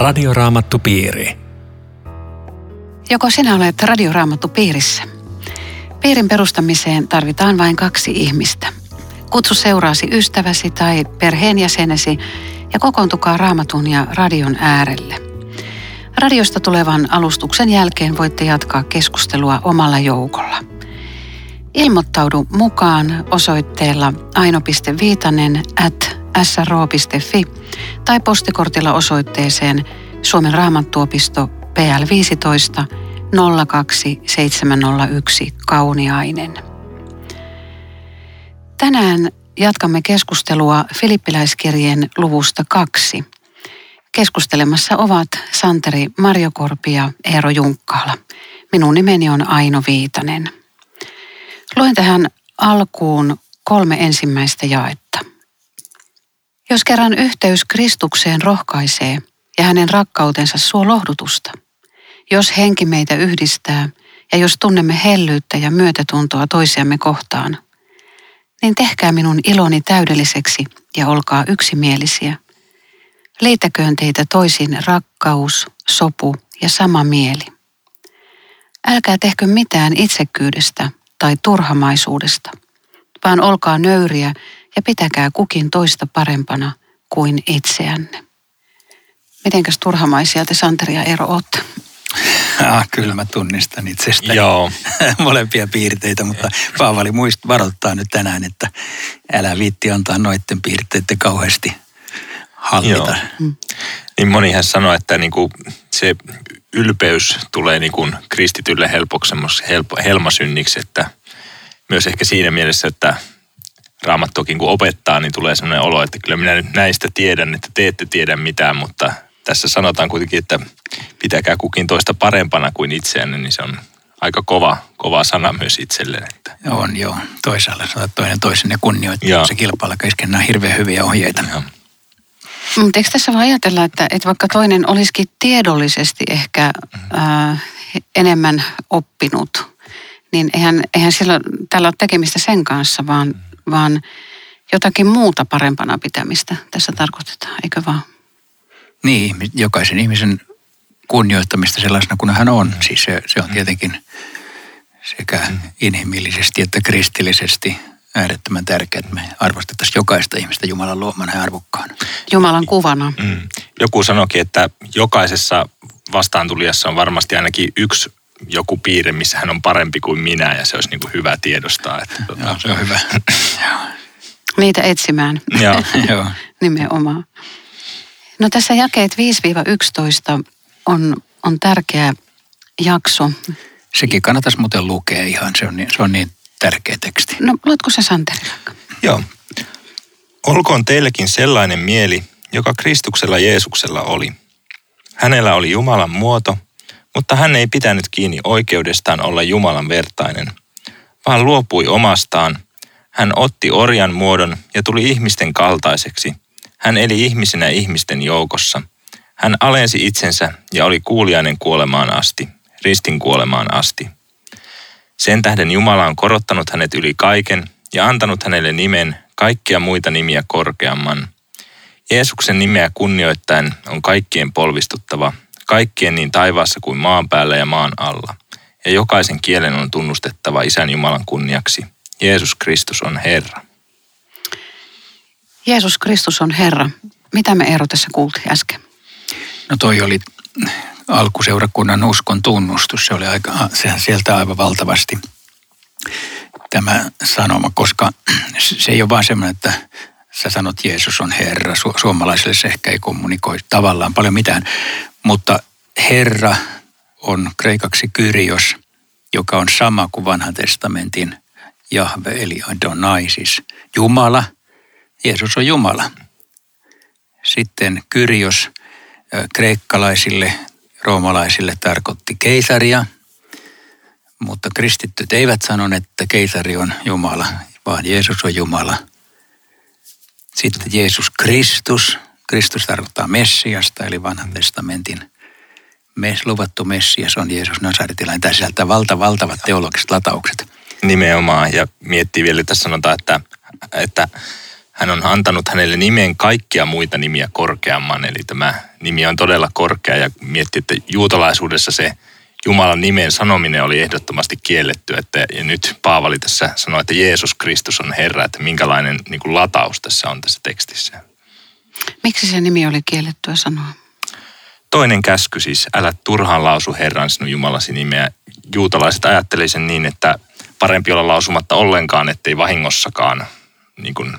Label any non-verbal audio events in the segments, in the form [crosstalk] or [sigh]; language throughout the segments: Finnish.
Radioraamattupiiri. Joko sinä olet Radioraamattu piirissä? Piirin perustamiseen tarvitaan vain kaksi ihmistä. Kutsu seuraasi ystäväsi tai perheenjäsenesi ja kokoontukaa raamatun ja radion äärelle. Radiosta tulevan alustuksen jälkeen voitte jatkaa keskustelua omalla joukolla. Ilmoittaudu mukaan osoitteella aino.viitanen at sro.fi tai postikortilla osoitteeseen Suomen raamattuopisto PL 15 02701 Kauniainen. Tänään jatkamme keskustelua Filippiläiskirjeen luvusta kaksi. Keskustelemassa ovat Santeri Marjokorpi ja Eero Junkkaala. Minun nimeni on Aino Viitanen. Luen tähän alkuun kolme ensimmäistä jaetta. Jos kerran yhteys Kristukseen rohkaisee ja hänen rakkautensa suo lohdutusta, jos henki meitä yhdistää ja jos tunnemme hellyyttä ja myötätuntoa toisiamme kohtaan, niin tehkää minun iloni täydelliseksi ja olkaa yksimielisiä. Liitäköön teitä toisin rakkaus, sopu ja sama mieli. Älkää tehkö mitään itsekyydestä tai turhamaisuudesta, vaan olkaa nöyriä ja pitäkää kukin toista parempana kuin itseänne. Mitenkäs turhamaisia te Santeri ja Eero olette? Ah, kyllä mä tunnistan itsestäni Joo. [laughs] molempia piirteitä, mutta Paavali muist varoittaa nyt tänään, että älä viitti antaa noiden piirteiden kauheasti hallita. Joo. Niin monihan sanoo, että niinku se ylpeys tulee niinku kristitylle helpoksi helpo, helmasynniksi, että myös ehkä siinä mielessä, että raamattuakin kun opettaa, niin tulee sellainen olo, että kyllä minä nyt näistä tiedän, että te ette tiedä mitään, mutta tässä sanotaan kuitenkin, että pitäkää kukin toista parempana kuin itseänne, niin se on aika kova, kova sana myös itselleen. Että, On joo, toisaalla saat toinen toisenne kunnioittaa. Se kilpailla kesken nämä hirveän hyviä ohjeita. joo. Mutta eikö tässä vaan ajatella, että, että vaikka toinen olisikin tiedollisesti ehkä ää, enemmän oppinut, niin eihän, eihän sillä tällä ole tekemistä sen kanssa, vaan, vaan jotakin muuta parempana pitämistä tässä tarkoitetaan, eikö vaan? Niin, jokaisen ihmisen kunnioittamista sellaisena kuin hän on. Siis se, se on tietenkin sekä inhimillisesti että kristillisesti äärettömän tärkeää, että me arvostettaisiin jokaista ihmistä Jumalan luomana ja arvokkaana. Jumalan kuvana. Mm. Joku sanoikin, että jokaisessa vastaantulijassa on varmasti ainakin yksi joku piirre, missä hän on parempi kuin minä ja se olisi niin kuin hyvä tiedostaa. Että, tota, Joo, se on hyvä. [laughs] Niitä etsimään joo. [laughs] Joo. nimenomaan. No tässä jakeet 5-11 on, on tärkeä jakso. Sekin kannattaisi muuten lukea ihan, se on niin, se on niin tärkeä teksti. No, luotko se Santeri? Joo. Olkoon teillekin sellainen mieli, joka Kristuksella Jeesuksella oli. Hänellä oli Jumalan muoto, mutta hän ei pitänyt kiinni oikeudestaan olla Jumalan vertainen, vaan luopui omastaan. Hän otti orjan muodon ja tuli ihmisten kaltaiseksi. Hän eli ihmisenä ihmisten joukossa. Hän alensi itsensä ja oli kuuliainen kuolemaan asti, ristin kuolemaan asti. Sen tähden Jumala on korottanut hänet yli kaiken ja antanut hänelle nimen kaikkia muita nimiä korkeamman. Jeesuksen nimeä kunnioittaen on kaikkien polvistuttava, kaikkien niin taivaassa kuin maan päällä ja maan alla. Ja jokaisen kielen on tunnustettava Isän Jumalan kunniaksi. Jeesus Kristus on Herra. Jeesus Kristus on Herra. Mitä me Eero tässä kuultiin äsken? No toi oli alkuseurakunnan uskon tunnustus. Se oli aika, sehän sieltä aivan valtavasti tämä sanoma, koska se ei ole vaan semmoinen, että sä sanot Jeesus on Herra. Su- suomalaisille se ehkä ei kommunikoi tavallaan paljon mitään, mutta Herra on kreikaksi Kyrios, joka on sama kuin vanhan testamentin Jahve eli Adonai, siis Jumala. Jeesus on Jumala. Sitten Kyrios kreikkalaisille, roomalaisille tarkoitti keisaria, mutta kristittyt eivät sanoneet, että keisari on Jumala, vaan Jeesus on Jumala. Sitten Jeesus Kristus. Kristus tarkoittaa Messiasta, eli vanhan testamentin mes, luvattu Messias on Jeesus Nasaretilainen. Tämä sisältää valta, valtavat teologiset lataukset. Nimenomaan. Ja miettii vielä, tässä sanotaan, että, että hän on antanut hänelle nimen kaikkia muita nimiä korkeamman. Eli tämä nimi on todella korkea ja mietti, että juutalaisuudessa se Jumalan nimen sanominen oli ehdottomasti kielletty. Että, ja nyt Paavali tässä sanoi, että Jeesus Kristus on Herra, että minkälainen niin kuin lataus tässä on tässä tekstissä. Miksi se nimi oli kiellettyä sanoa? Toinen käsky siis, älä turhaan lausu Herran sinun Jumalasi nimeä. Juutalaiset ajatteli sen niin, että parempi olla lausumatta ollenkaan, ettei vahingossakaan niin kuin,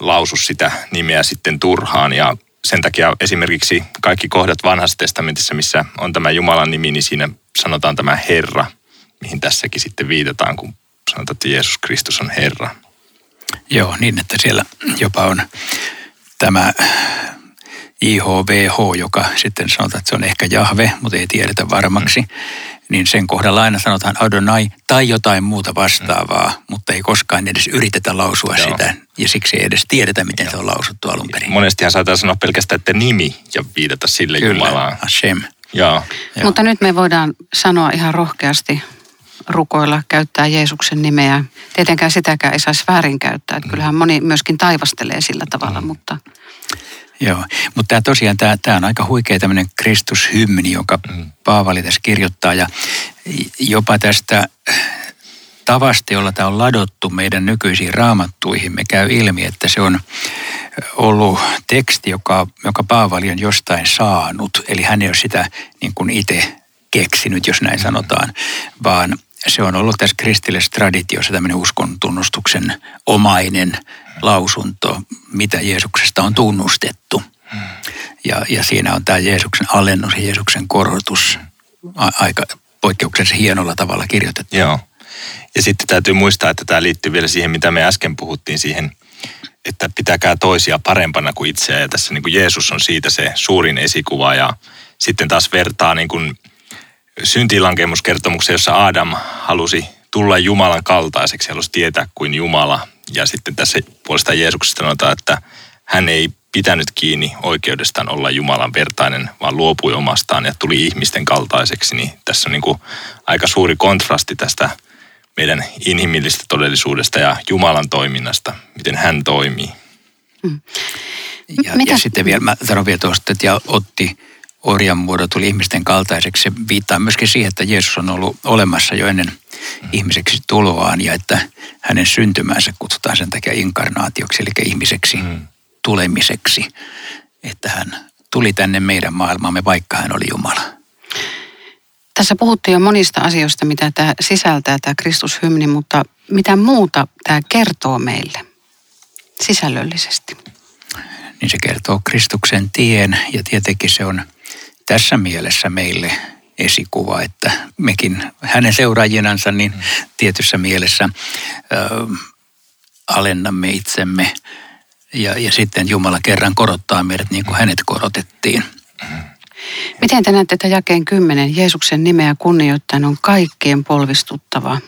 lausu sitä nimeä sitten turhaan. Ja sen takia esimerkiksi kaikki kohdat vanhassa testamentissa, missä on tämä Jumalan nimi, niin siinä sanotaan tämä Herra, mihin tässäkin sitten viitataan, kun sanotaan, että Jeesus Kristus on Herra. Joo, niin että siellä jopa on tämä IHVH, joka sitten sanotaan, että se on ehkä Jahve, mutta ei tiedetä varmaksi. Mm. Niin sen kohdalla aina sanotaan Adonai tai jotain muuta vastaavaa, mm. mutta ei koskaan edes yritetä lausua Joo. sitä. Ja siksi ei edes tiedetä, miten Joo. se on lausuttu alun perin. Monestihan saattaa sanoa pelkästään, että nimi ja viitata sille Kyllä, Jumalaan. Hashem. Joo. Joo. Mutta nyt me voidaan sanoa ihan rohkeasti rukoilla, käyttää Jeesuksen nimeä. Tietenkään sitäkään ei saisi väärinkäyttää. Että kyllähän moni myöskin taivastelee sillä tavalla, mm. mutta... Joo, mutta tämä tosiaan, tämä, tämä on aika huikea tämmöinen Kristushymni, jonka mm. Paavali tässä kirjoittaa ja jopa tästä tavasta, jolla tämä on ladottu meidän nykyisiin raamattuihin, me käy ilmi, että se on ollut teksti, joka, joka Paavali on jostain saanut. Eli hän ei ole sitä niin kuin itse keksinyt, jos näin sanotaan, vaan se on ollut tässä kristillisessä traditiossa tämmöinen uskon tunnustuksen omainen lausunto, mitä Jeesuksesta on tunnustettu. Ja, ja siinä on tämä Jeesuksen alennus ja Jeesuksen korotus aika poikkeuksellisen hienolla tavalla kirjoitettu. Joo. Ja sitten täytyy muistaa, että tämä liittyy vielä siihen, mitä me äsken puhuttiin siihen, että pitäkää toisia parempana kuin itseä. Ja tässä niin kuin Jeesus on siitä se suurin esikuva ja sitten taas vertaa niin kuin syntilankemuskertomuksen, jossa Adam halusi tulla Jumalan kaltaiseksi, halusi tietää kuin Jumala. Ja sitten tässä puolesta Jeesuksesta sanotaan, että hän ei pitänyt kiinni oikeudestaan olla Jumalan vertainen, vaan luopui omastaan ja tuli ihmisten kaltaiseksi. Niin tässä on niin kuin aika suuri kontrasti tästä meidän inhimillistä todellisuudesta ja Jumalan toiminnasta, miten hän toimii. Hmm. Ja, ja sitten vielä, mä sanon vielä tuosta, että ja otti orjan muodot tuli ihmisten kaltaiseksi. Se viittaa myöskin siihen, että Jeesus on ollut olemassa jo ennen mm. ihmiseksi tuloaan ja että hänen syntymänsä kutsutaan sen takia inkarnaatioksi, eli ihmiseksi mm. tulemiseksi. Että hän tuli tänne meidän maailmaamme, vaikka hän oli Jumala. Tässä puhuttiin jo monista asioista, mitä tämä sisältää, tämä Kristushymni, mutta mitä muuta tämä kertoo meille sisällöllisesti? Niin se kertoo Kristuksen tien ja tietenkin se on tässä mielessä meille esikuva, että mekin hänen seuraajinansa niin tietyssä mielessä ö, alennamme itsemme. Ja, ja sitten Jumala kerran korottaa meidät niin kuin hänet korotettiin. Miten te näette, että jakeen kymmenen? Jeesuksen nimeä kunnioittain on kaikkien polvistuttava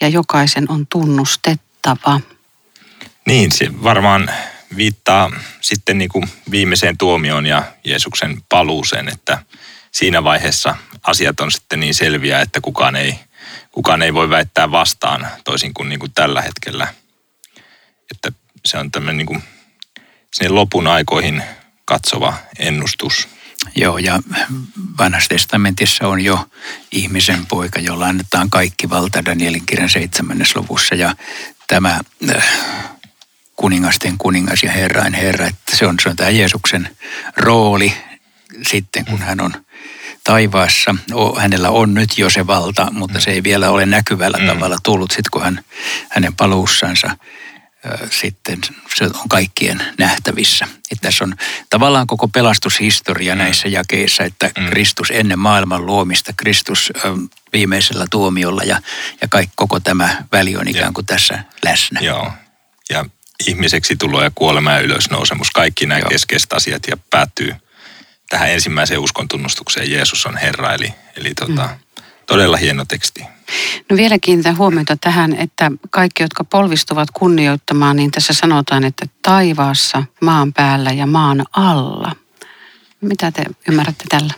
ja jokaisen on tunnustettava? Niin, se varmaan viittaa sitten niin kuin viimeiseen tuomioon ja Jeesuksen paluuseen, että siinä vaiheessa asiat on sitten niin selviä, että kukaan ei, kukaan ei voi väittää vastaan toisin kuin, niin kuin tällä hetkellä. Että se on tämmöinen niin kuin sinne lopun aikoihin katsova ennustus. Joo, ja vanhassa testamentissa on jo ihmisen poika, jolla annetaan kaikki valta Danielin kirjan seitsemännes luvussa. Ja tämä äh, kuningasten kuningas ja herrain herra. Että se on, se on tämä Jeesuksen rooli sitten, kun hän on taivaassa. Hänellä on nyt jo se valta, mutta se ei vielä ole näkyvällä mm. tavalla tullut sitten, kun hän, hänen paluussansa sitten se on kaikkien nähtävissä. Että tässä on tavallaan koko pelastushistoria mm. näissä jakeissa, että mm. Kristus ennen maailman luomista, Kristus viimeisellä tuomiolla ja, ja kaikki, koko tämä väli on ikään kuin ja. tässä läsnä. Joo, ja ihmiseksi tulo ja kuolema ja ylösnousemus, kaikki nämä Joo. keskeiset asiat ja päättyy tähän ensimmäiseen uskon tunnustukseen, Jeesus on Herra, eli, eli tota, mm. todella hieno teksti. No vielä kiinnitän huomiota tähän, että kaikki, jotka polvistuvat kunnioittamaan, niin tässä sanotaan, että taivaassa, maan päällä ja maan alla. Mitä te ymmärrätte tällä?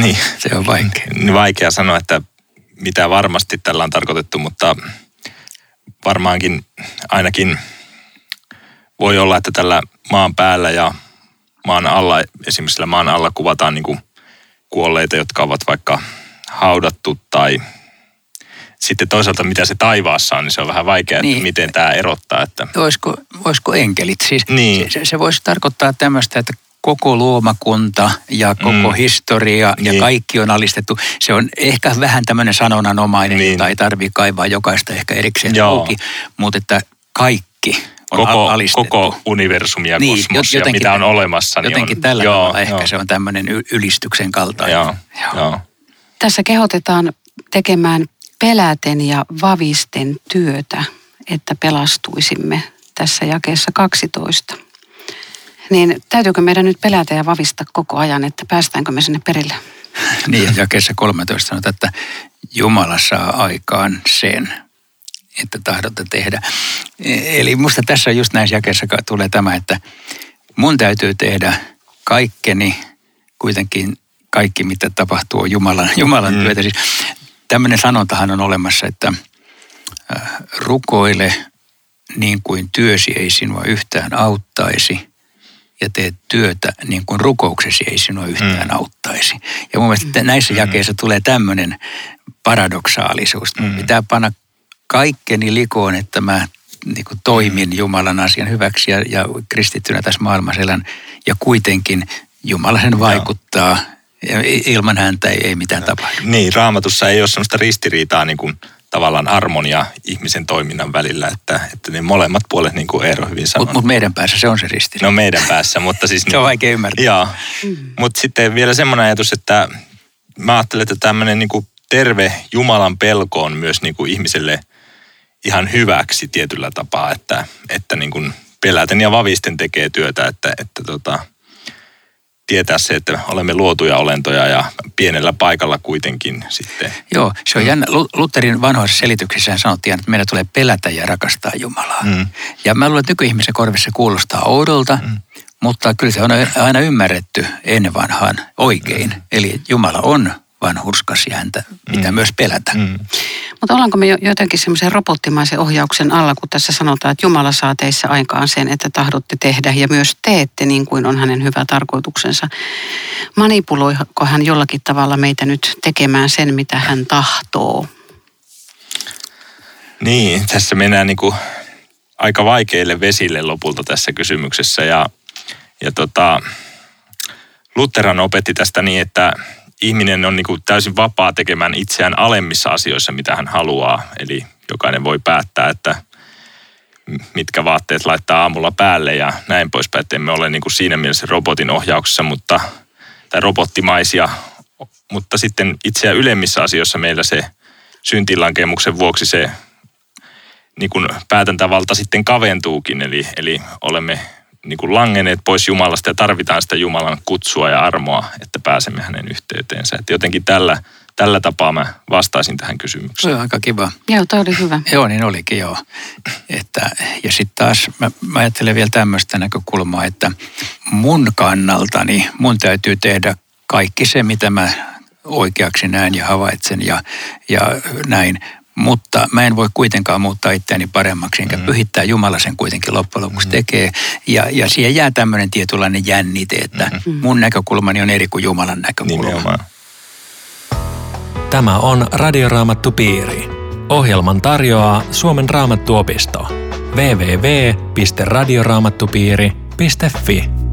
niin, [laughs] se on vaikea. Vaikea sanoa, että mitä varmasti tällä on tarkoitettu, mutta varmaankin ainakin voi olla, että tällä maan päällä ja maan alla, esimerkiksi sillä maan alla kuvataan niin kuin kuolleita, jotka ovat vaikka haudattu tai sitten toisaalta mitä se taivaassa on, niin se on vähän vaikea, niin. että miten tämä erottaa. Että... Olisiko, olisiko enkelit? Siis niin. se, se voisi tarkoittaa tämmöistä, että koko luomakunta ja koko mm. historia ja niin. kaikki on alistettu. Se on ehkä vähän tämmöinen sanonanomainen, niin. jota ei tarvitse kaivaa jokaista ehkä erikseen Joo. auki, mutta että kaikki on koko, alistettu. Koko universumi ja niin, kosmos ja mitä on olemassa. Niin jotenkin on, tällä joo, tavalla ehkä joo. se on tämmöinen ylistyksen kaltainen. Joo, joo. Joo. Tässä kehotetaan tekemään peläten ja vavisten työtä, että pelastuisimme tässä jakeessa 12. Niin täytyykö meidän nyt pelätä ja vavista koko ajan, että päästäänkö me sinne perille? [laughs] Niin, jakeessa 13 sanotaan, että Jumala saa aikaan sen, että tahdotte tehdä. Eli musta tässä just näissä jakeissa tulee tämä, että mun täytyy tehdä kaikkeni, kuitenkin kaikki mitä tapahtuu on Jumalan, Jumalan mm. työtä. Siis tämmöinen sanontahan on olemassa, että äh, rukoile niin kuin työsi ei sinua yhtään auttaisi – ja teet työtä niin kuin rukouksesi ei sinua yhtään mm. auttaisi. Ja mun mielestä mm. näissä jakeissa tulee tämmöinen paradoksaalisuus. Mm. Pitää panna kaikkeni likoon, että mä niin kuin toimin mm. Jumalan asian hyväksi ja, ja kristittynä tässä maailmassa elän. Ja kuitenkin Jumala sen vaikuttaa. Ja ilman häntä ei, ei mitään tapahdu. Niin, raamatussa ei ole sellaista ristiriitaa niin kuin tavallaan harmonia ihmisen toiminnan välillä, että, että ne molemmat puolet, niin kuin Eero hyvin sanoi. Mutta mut meidän päässä se on se ristiriita. No meidän päässä, mutta siis... [laughs] se on vaikea ymmärtää. Joo, mm. mutta sitten vielä semmoinen ajatus, että mä ajattelen, että tämmöinen niin kuin terve Jumalan pelko on myös niin kuin ihmiselle ihan hyväksi tietyllä tapaa, että, että niin kuin peläten ja vavisten tekee työtä, että, että tota, tietää se, että olemme luotuja olentoja ja pienellä paikalla kuitenkin sitten. Joo, se on mm. jännä. Lutherin vanhoissa selityksissä sanottiin, että meidän tulee pelätä ja rakastaa Jumalaa. Mm. Ja mä luulen, että nykyihmisen korvissa kuulostaa oudolta, mm. mutta kyllä se on aina ymmärretty ennen vanhaan oikein. Mm. Eli Jumala on vanhurskas ja häntä pitää mm. myös pelätä. Mm. Mutta ollaanko me jotenkin semmoisen robottimaisen ohjauksen alla, kun tässä sanotaan, että Jumala saa teissä aikaan sen, että tahdotte tehdä ja myös teette niin kuin on hänen hyvä tarkoituksensa. Manipuloiko hän jollakin tavalla meitä nyt tekemään sen, mitä hän tahtoo? Niin, tässä mennään niin kuin aika vaikeille vesille lopulta tässä kysymyksessä ja, ja tota, Lutheran opetti tästä niin, että ihminen on niin kuin täysin vapaa tekemään itseään alemmissa asioissa, mitä hän haluaa. Eli jokainen voi päättää, että mitkä vaatteet laittaa aamulla päälle ja näin poispäin. Että emme ole niin kuin siinä mielessä robotin ohjauksessa, mutta, tai robottimaisia, mutta sitten itseä ylemmissä asioissa meillä se syntilankemuksen vuoksi se niin kuin päätäntävalta sitten kaventuukin. Eli, eli olemme niin kuin langeneet pois Jumalasta ja tarvitaan sitä Jumalan kutsua ja armoa, että pääsemme hänen yhteyteensä. Että jotenkin tällä, tällä tapaa mä vastaisin tähän kysymykseen. Se on aika kiva. Joo, toi oli hyvä. [laughs] Joo, niin olikin joo. Että, ja sitten taas mä, mä ajattelen vielä tämmöistä näkökulmaa, että mun kannaltani mun täytyy tehdä kaikki se, mitä mä oikeaksi näen ja havaitsen ja, ja näin. Mutta mä en voi kuitenkaan muuttaa itseäni paremmaksi, enkä mm. pyhittää Jumala sen kuitenkin loppujen lopuksi mm. tekee. Ja, ja siihen jää tämmöinen tietynlainen jännite, että mm. mun näkökulmani on eri kuin Jumalan näkökulma. Nimenomaan. Tämä on Radioraamattu Piiri. Ohjelman tarjoaa Suomen raamattuopisto. www.radioraamattupiiri.fi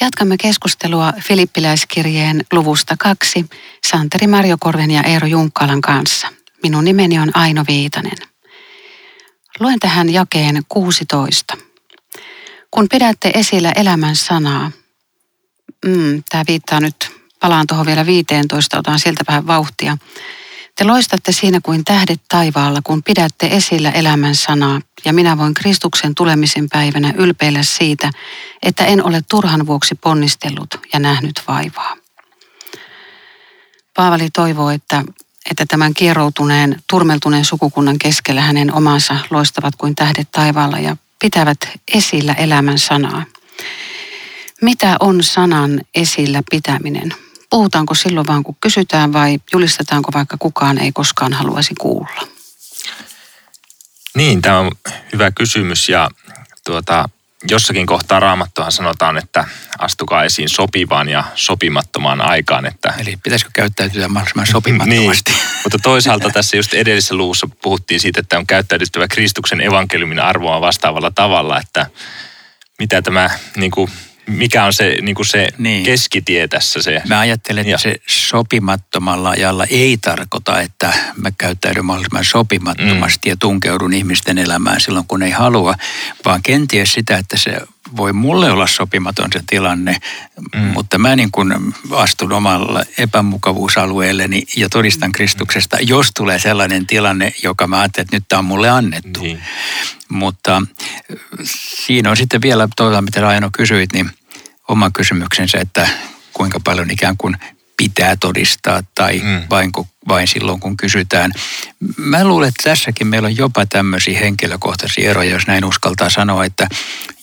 Jatkamme keskustelua Filippiläiskirjeen luvusta kaksi Santeri Marjokorven ja Eero Junkkalan kanssa. Minun nimeni on Aino Viitanen. Luen tähän jakeen 16. Kun pidätte esillä elämän sanaa, mm, tämä viittaa nyt, palaan tuohon vielä 15, otan sieltä vähän vauhtia. Te loistatte siinä kuin tähdet taivaalla, kun pidätte esillä elämän sanaa, ja minä voin Kristuksen tulemisen päivänä ylpeillä siitä, että en ole turhan vuoksi ponnistellut ja nähnyt vaivaa. Paavali toivoo, että, että tämän kieroutuneen, turmeltuneen sukukunnan keskellä hänen omansa loistavat kuin tähdet taivaalla ja pitävät esillä elämän sanaa. Mitä on sanan esillä pitäminen? Puhutaanko silloin vaan kun kysytään vai julistetaanko vaikka kukaan ei koskaan haluaisi kuulla? Niin, tämä on hyvä kysymys ja tuota, jossakin kohtaa raamattuhan sanotaan, että astukaa esiin sopivaan ja sopimattomaan aikaan. Että... Eli pitäisikö käyttäytyä mahdollisimman sopimattomasti? niin, mutta toisaalta tässä just edellisessä luvussa puhuttiin siitä, että on käyttäydyttävä Kristuksen evankeliumin arvoa vastaavalla tavalla, että mitä tämä niin kuin, mikä on se, niin kuin se niin. keskitie tässä? Se, mä ajattelen, että ja. se sopimattomalla ajalla ei tarkoita, että mä käyttäydyn mahdollisimman sopimattomasti mm. ja tunkeudun ihmisten elämään silloin, kun ei halua, vaan kenties sitä, että se voi mulle olla sopimaton se tilanne, mm. mutta mä niin kuin astun omalla epämukavuusalueelleni ja todistan Kristuksesta, jos tulee sellainen tilanne, joka mä ajattelen, että nyt tämä on mulle annettu. Niin. Mutta siinä on sitten vielä toisaalta, mitä Raino kysyit, niin oma kysymyksensä, että kuinka paljon ikään kuin pitää todistaa tai mm. vain, vain silloin, kun kysytään. Mä luulen, että tässäkin meillä on jopa tämmöisiä henkilökohtaisia eroja, jos näin uskaltaa sanoa, että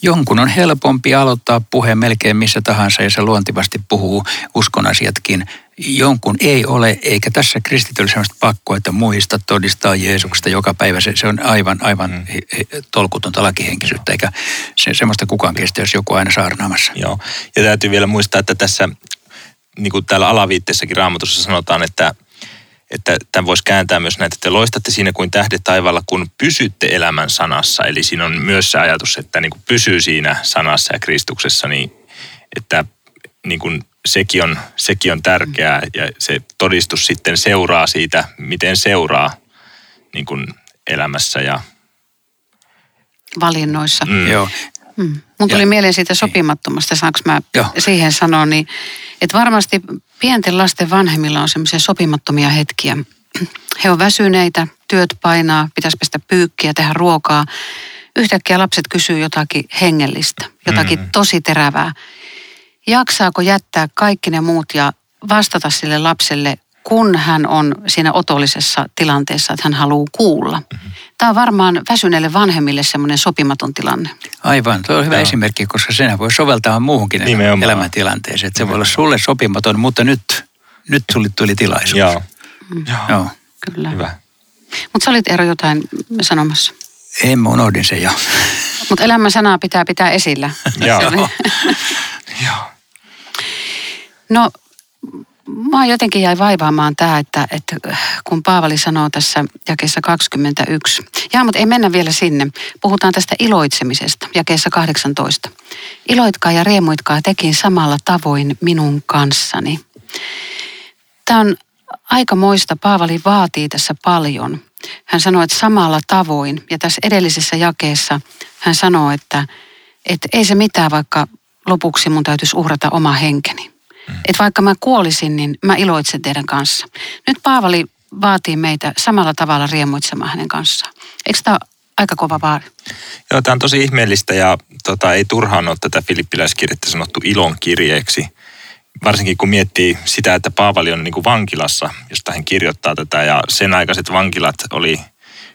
jonkun on helpompi aloittaa puheen melkein missä tahansa ja se luontivasti puhuu uskonasiatkin. Jonkun ei ole, eikä tässä kristityllä sellaista pakkoa, että muista todistaa Jeesuksesta joka päivä. Se, se on aivan, aivan mm. tolkutonta lakihenkisyyttä, eikä se, semmoista kukaan kestä, jos joku aina saarnaamassa. Joo, ja täytyy vielä muistaa, että tässä niin kuin täällä alaviitteessäkin raamatussa sanotaan, että, että tämän voisi kääntää myös näitä, että te loistatte siinä kuin tähdet taivaalla, kun pysytte elämän sanassa. Eli siinä on myös se ajatus, että niin kuin pysyy siinä sanassa ja Kristuksessa, niin että niin kuin sekin, on, sekin on tärkeää ja se todistus sitten seuraa siitä, miten seuraa niin kuin elämässä ja valinnoissa. Mm. Joo. Mm. Mun tuli ja, mieleen siitä sopimattomasta, saanko mä jo. siihen sanoa, niin, että varmasti pienten lasten vanhemmilla on semmoisia sopimattomia hetkiä. He on väsyneitä, työt painaa, pitäisi pestä pyykkiä, tehdä ruokaa. Yhtäkkiä lapset kysyy jotakin hengellistä, jotakin mm. tosi terävää. Jaksaako jättää kaikki ne muut ja vastata sille lapselle kun hän on siinä otollisessa tilanteessa, että hän haluaa kuulla. Mm-hmm. Tämä on varmaan väsyneille vanhemmille semmoinen sopimaton tilanne. Aivan, tuo on hyvä Joo. esimerkki, koska senä voi soveltaa muuhunkin Nimenomaan. elämäntilanteeseen. Että se voi olla sulle sopimaton, mutta nyt, nyt tuli, tuli tilaisuus. Joo. Mm. Joo. Kyllä. Hyvä. Mutta sä olit Eero jotain sanomassa. En, mä unohdin sen jo. Mutta elämän sanaa pitää pitää esillä. Joo. [laughs] Joo. No Mä jotenkin jäi vaivaamaan tämä, että, että kun Paavali sanoo tässä jakeessa 21. Ja, mutta ei mennä vielä sinne. Puhutaan tästä iloitsemisesta, jakeessa 18. Iloitkaa ja riemuitkaa tekin samalla tavoin minun kanssani. Tämä on aika moista. Paavali vaatii tässä paljon. Hän sanoo, että samalla tavoin. Ja tässä edellisessä jakeessa hän sanoo, että, että ei se mitään, vaikka lopuksi mun täytyisi uhrata oma henkeni. Että vaikka mä kuolisin, niin mä iloitsen teidän kanssa. Nyt Paavali vaatii meitä samalla tavalla riemuitsemaan hänen kanssaan. Eikö tämä aika kova vaari? Joo, tämä on tosi ihmeellistä ja tota, ei turhaan ole tätä filippiläiskirjettä sanottu ilon kirjeeksi. Varsinkin kun miettii sitä, että Paavali on niin kuin vankilassa, josta hän kirjoittaa tätä ja sen aikaiset vankilat oli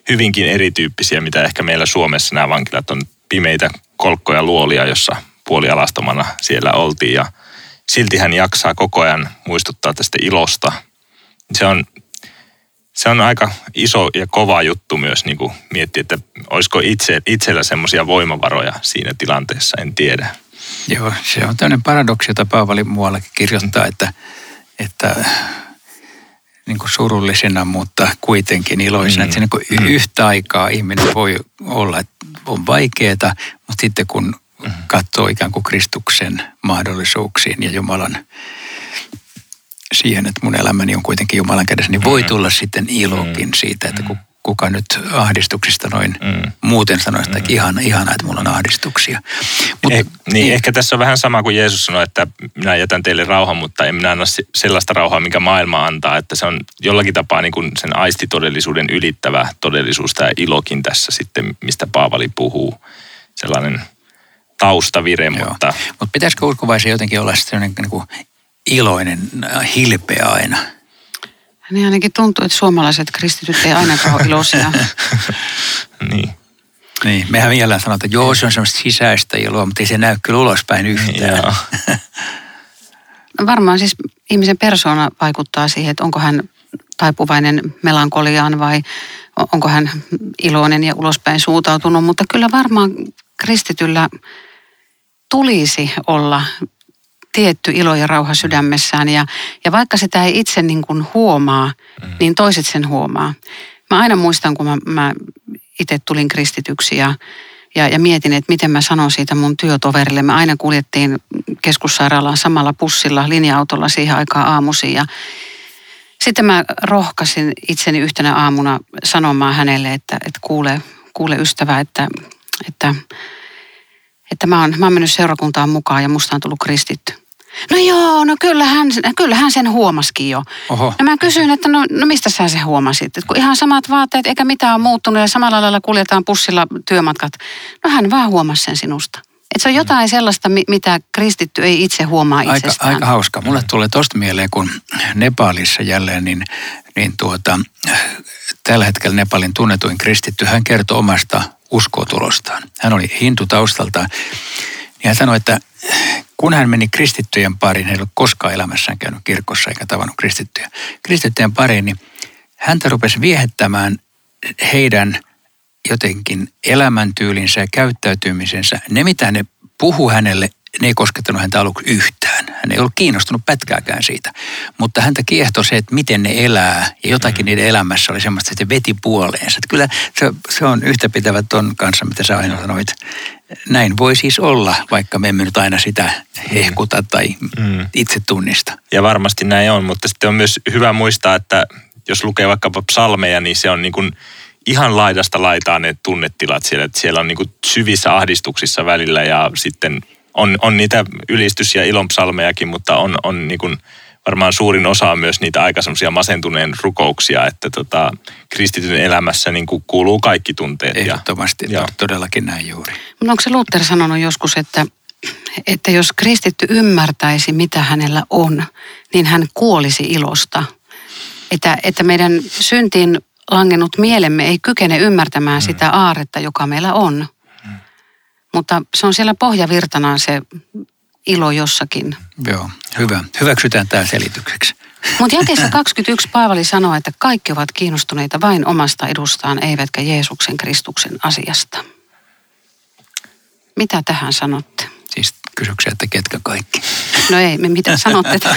hyvinkin erityyppisiä, mitä ehkä meillä Suomessa nämä vankilat on pimeitä kolkkoja luolia, jossa puolialastomana siellä oltiin ja silti hän jaksaa koko ajan muistuttaa tästä ilosta. Se on, se on aika iso ja kova juttu myös niin kuin miettiä, että olisiko itse, itsellä semmoisia voimavaroja siinä tilanteessa, en tiedä. Joo, se on tämmöinen paradoksi, jota Paavali muuallakin kirjoittaa, että, että niin kuin surullisena, mutta kuitenkin iloisena. Mm. Että niin kuin mm. yhtä aikaa ihminen voi olla, että on vaikeaa, mutta sitten kun. Katsoo ikään kuin Kristuksen mahdollisuuksiin ja Jumalan siihen, että mun elämäni on kuitenkin Jumalan kädessä, niin voi mm-hmm. tulla sitten ilokin siitä, että kun kuka nyt ahdistuksista noin mm. muuten sanoisi, että mm. ihana, ihana, että mulla on ahdistuksia. Mut, eh, niin, niin, ehkä tässä on vähän sama kuin Jeesus sanoi, että minä jätän teille rauhan, mutta en minä anna sellaista rauhaa, mikä maailma antaa. Että se on jollakin tapaa niin kuin sen aistitodellisuuden ylittävä todellisuus, tämä ilokin tässä sitten, mistä Paavali puhuu. Sellainen taustavire, Joo. mutta... Mutta pitäisikö uskovaisen jotenkin olla sellainen niin kuin iloinen, äh, hilpeä aina? Niin ainakin tuntuu, että suomalaiset kristityt ei ainakaan ole iloisia. [laughs] niin. Niin, mehän vielä sanotaan, että joo, se on semmoista sisäistä iloa, mutta ei se näy kyllä ulospäin yhtään. [laughs] Varmaan siis ihmisen persona vaikuttaa siihen, että onko hän taipuvainen melankoliaan vai onko hän iloinen ja ulospäin suuntautunut, mutta kyllä varmaan kristityllä tulisi olla tietty ilo ja rauha sydämessään. Ja, ja vaikka sitä ei itse niin kuin huomaa, mm. niin toiset sen huomaa. Mä aina muistan, kun mä, mä itse tulin kristityksi ja, ja, ja mietin, että miten mä sanon siitä mun työtoverille. Me aina kuljettiin keskussairaalaan samalla pussilla, linja-autolla siihen aikaan aamuisin. Ja sitten mä rohkasin itseni yhtenä aamuna sanomaan hänelle, että, että kuule, kuule ystävä, että, että, että mä, oon, mä oon mennyt seurakuntaan mukaan ja musta on tullut kristitty. No joo, no kyllähän, kyllähän sen huomasikin jo. Oho. No mä kysyin, että no, no mistä sä sen huomasit? Että kun ihan samat vaatteet eikä mitään ole muuttunut ja samalla lailla kuljetaan pussilla työmatkat. No hän vaan huomasi sen sinusta. Että se on jotain sellaista, mitä kristitty ei itse huomaa itsestään. Aika, aika hauska. Mulle tulee tosta mieleen, kun Nepalissa jälleen, niin, niin tuota, tällä hetkellä Nepalin tunnetuin kristitty, hän kertoo omasta uskotulostaan. Hän oli hintu taustalta. Niin hän sanoi, että kun hän meni kristittyjen pariin, hän ei ollut koskaan elämässään käynyt kirkossa eikä tavannut kristittyjä. Kristittyjen pariin, niin häntä rupesi viehettämään heidän jotenkin elämäntyylinsä ja käyttäytymisensä. Ne, mitä ne puhu hänelle, ne ei koskettanut häntä aluksi yhtään. Hän ei ollut kiinnostunut pätkääkään siitä. Mutta häntä kiehtoi se, että miten ne elää. Ja jotakin mm. niiden elämässä oli semmoista, että se veti puoleensa. Että kyllä se, se on yhtäpitävä ton kanssa, mitä sä aina sanoit. Näin voi siis olla, vaikka me emme nyt aina sitä hehkuta tai mm. itse tunnista. Ja varmasti näin on, mutta sitten on myös hyvä muistaa, että jos lukee vaikkapa psalmeja, niin se on niin kuin ihan laidasta laitaan ne tunnetilat siellä. Että siellä on niin kuin syvissä ahdistuksissa välillä ja sitten on, on niitä ylistys- ja ilonpsalmejakin, mutta on, on niin kuin varmaan suurin osa on myös niitä aika semmoisia masentuneen rukouksia, että tota, kristityn elämässä niin kuin kuuluu kaikki tunteet. Ehdottomasti, ja, todellakin näin juuri. No onko se Luther sanonut joskus, että, että jos kristitty ymmärtäisi, mitä hänellä on, niin hän kuolisi ilosta. Että, että meidän syntiin langennut mielemme ei kykene ymmärtämään mm. sitä aaretta, joka meillä on. Mutta se on siellä pohjavirtana se ilo jossakin. Joo, hyvä. Hyväksytään tämä selitykseksi. Mutta jakeessa 21 Paavali sanoo, että kaikki ovat kiinnostuneita vain omasta edustaan, eivätkä Jeesuksen Kristuksen asiasta. Mitä tähän sanotte? Siis kysyksen, että ketkä kaikki? No ei, me mitä sanotte? [laughs]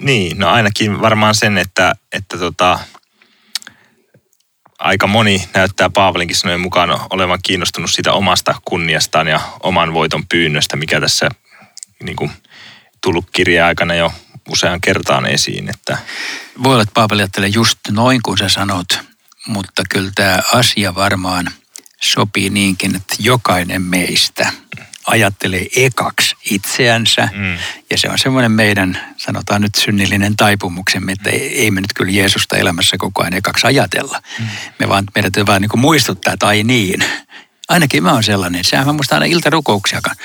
niin, no ainakin varmaan sen, että, että tota, aika moni näyttää Paavelinkin sanojen mukaan olevan kiinnostunut siitä omasta kunniastaan ja oman voiton pyynnöstä, mikä tässä niin kuin, tullut kirja-aikana jo usean kertaan esiin. Että... Voi olla, että Paavali ajattelee just noin kuin sä sanot, mutta kyllä tämä asia varmaan sopii niinkin, että jokainen meistä ajattelee ekaksi itseänsä. Mm. Ja se on semmoinen meidän, sanotaan nyt synnillinen taipumuksemme, että ei, ei me nyt kyllä Jeesusta elämässä koko ajan ekaksi ajatella. Mm. Me vaan, meidän täytyy vaan niin muistuttaa, että ai niin. Ainakin mä oon sellainen. Sehän mä muistan aina iltarukouksiakaan.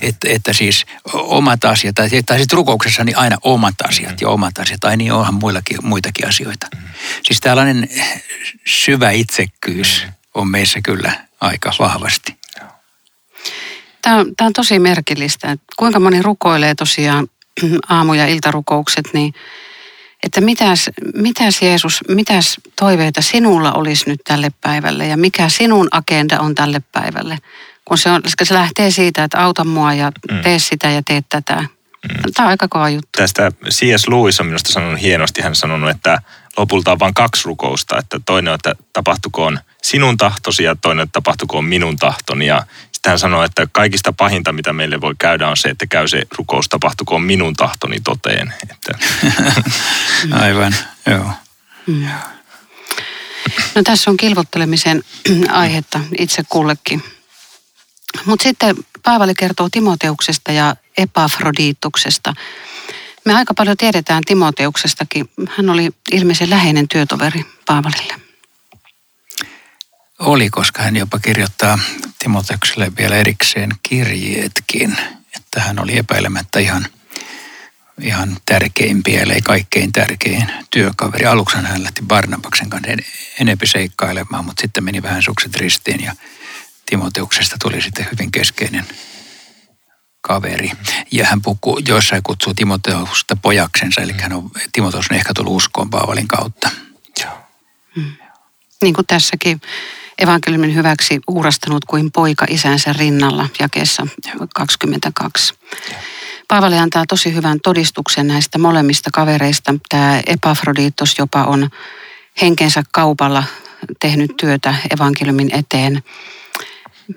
Että, että siis omat asiat, tai, tai sitten rukouksessa niin aina omat asiat mm. ja omat asiat. Ai niin, onhan muillakin, muitakin asioita. Mm. Siis tällainen syvä itsekkyys mm. on meissä kyllä aika vahvasti. Tämä on, tämä on tosi merkillistä, että kuinka moni rukoilee tosiaan [clears throat] aamu- ja iltarukoukset, niin että mitäs, mitäs Jeesus, mitäs toiveita sinulla olisi nyt tälle päivälle ja mikä sinun agenda on tälle päivälle. Kun se, on, se lähtee siitä, että auta mua ja mm. tee sitä ja tee tätä. Mm. Tämä on aika kova juttu. Tästä C.S. Lewis on minusta sanonut hienosti. Hän on sanonut, että lopulta on vain kaksi rukousta. Että toinen on, että tapahtukoon sinun tahtosi ja toinen, että tapahtukoon minun tahtoni. Ja sitten hän sanoi, että kaikista pahinta, mitä meille voi käydä, on se, että käy se rukous, tapahtukoon minun tahtoni toteen. Että. [laughs] Aivan, joo. Mm. No tässä on kilvottelemisen [clears throat] aihetta itse kullekin. Mutta sitten Paavali kertoo Timoteuksesta ja Epafrodiituksesta. Me aika paljon tiedetään Timoteuksestakin. Hän oli ilmeisen läheinen työtoveri Paavalille. Oli, koska hän jopa kirjoittaa Timoteukselle vielä erikseen kirjeetkin. Että hän oli epäilemättä ihan, ihan tärkeimpiä, eli kaikkein tärkein työkaveri. Aluksi hän lähti Barnabaksen kanssa enempi seikkailemaan, mutta sitten meni vähän sukset ristiin ja Timoteuksesta tuli sitten hyvin keskeinen kaveri. Ja hän puku, jossain kutsuu Timoteusta pojaksensa, eli hän on, Timoteus on ehkä tullut uskoon Paavalin kautta. Mm. Niin kuin tässäkin evankeliumin hyväksi uurastanut kuin poika isänsä rinnalla jakeessa 22. Paavali antaa tosi hyvän todistuksen näistä molemmista kavereista. Tämä Epafroditos jopa on henkensä kaupalla tehnyt työtä evankeliumin eteen.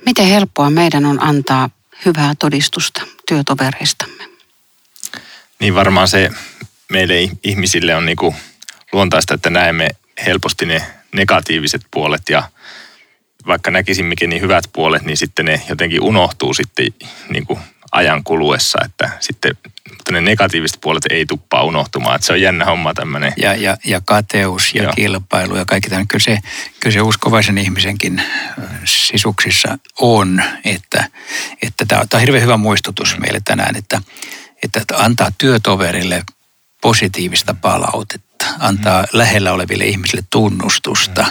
Miten helppoa meidän on antaa hyvää todistusta työtovereistamme? Niin varmaan se meille ihmisille on niinku luontaista, että näemme helposti ne negatiiviset puolet ja vaikka näkisimmekin niin hyvät puolet, niin sitten ne jotenkin unohtuu sitten niin kuin ajan kuluessa, että sitten mutta ne negatiiviset puolet ei tuppaa unohtumaan. Että se on jännä homma tämmöinen. Ja, ja, ja kateus ja Joo. kilpailu ja kaikki tämän. Kyllä se, kyllä se uskovaisen ihmisenkin sisuksissa on, että, että tämä, tämä on hirveän hyvä muistutus meille tänään, että, että antaa työtoverille positiivista palautetta, antaa mm. lähellä oleville ihmisille tunnustusta.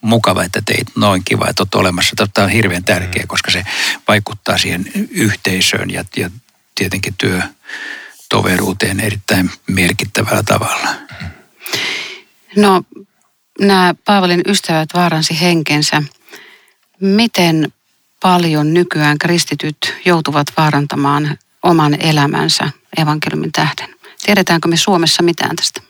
Mukava, että teit noin kiva, että olet olemassa. Tämä on hirveän tärkeä, mm. koska se vaikuttaa siihen yhteisöön ja, ja tietenkin työtoveruuteen erittäin merkittävällä tavalla. No, nämä Paavalin ystävät vaaransi henkensä. Miten paljon nykyään kristityt joutuvat vaarantamaan oman elämänsä evankeliumin tähden? Tiedetäänkö me Suomessa mitään tästä?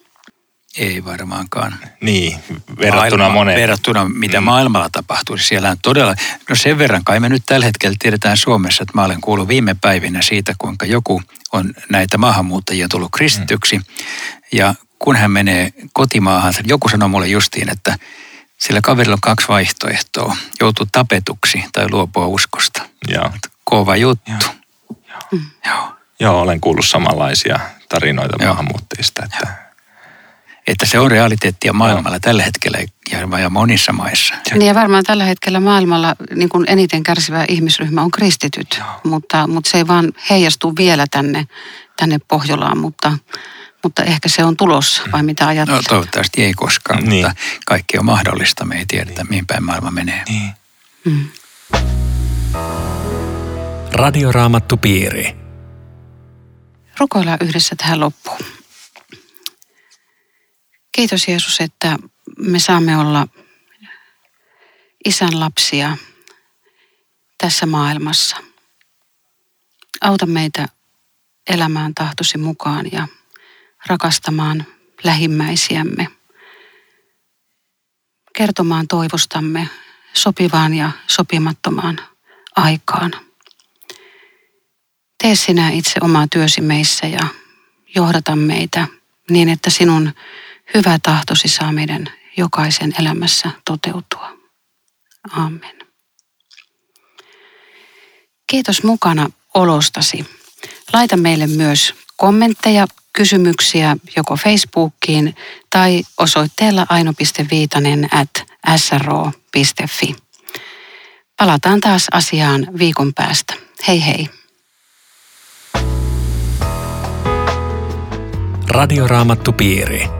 Ei varmaankaan. Niin, verrattuna Maailma, moneen. Verrattuna mitä mm. maailmalla tapahtuu. Siellä on todella, no sen verran kai me nyt tällä hetkellä tiedetään Suomessa, että mä olen kuullut viime päivinä siitä, kuinka joku on näitä maahanmuuttajia tullut kristityksi. Mm. Ja kun hän menee kotimaahan, joku sanoi mulle justiin, että sillä kaverilla on kaksi vaihtoehtoa. Joutuu tapetuksi tai luopua uskosta. Joo. Kova juttu. Joo. Joo. Joo. Joo, olen kuullut samanlaisia tarinoita Joo. maahanmuuttajista. Että... se on realiteettia maailmalla tällä hetkellä ja, monissa maissa. Niin ja varmaan tällä hetkellä maailmalla niin kuin eniten kärsivä ihmisryhmä on kristityt, mutta, mutta se ei vaan heijastu vielä tänne, tänne Pohjolaan, mutta, mutta ehkä se on tulossa, vai mitä ajattelet? No toivottavasti ei koskaan, niin. mutta kaikki on mahdollista. Me ei tiedetä, niin. mihin päin maailma menee. Niin. Mm. Radioraamattupiiri. Rukoillaan yhdessä tähän loppuun. Kiitos Jeesus, että me saamme olla isän lapsia tässä maailmassa. Auta meitä elämään tahtosi mukaan ja rakastamaan lähimmäisiämme. Kertomaan toivostamme sopivaan ja sopimattomaan aikaan. Tee sinä itse omaa työsi meissä ja johdata meitä niin, että sinun hyvä tahtosi saa meidän jokaisen elämässä toteutua. Amen. Kiitos mukana olostasi. Laita meille myös kommentteja, kysymyksiä joko Facebookiin tai osoitteella aino.viitanen at sro.fi. Palataan taas asiaan viikon päästä. Hei hei! Radioraamattupiiri.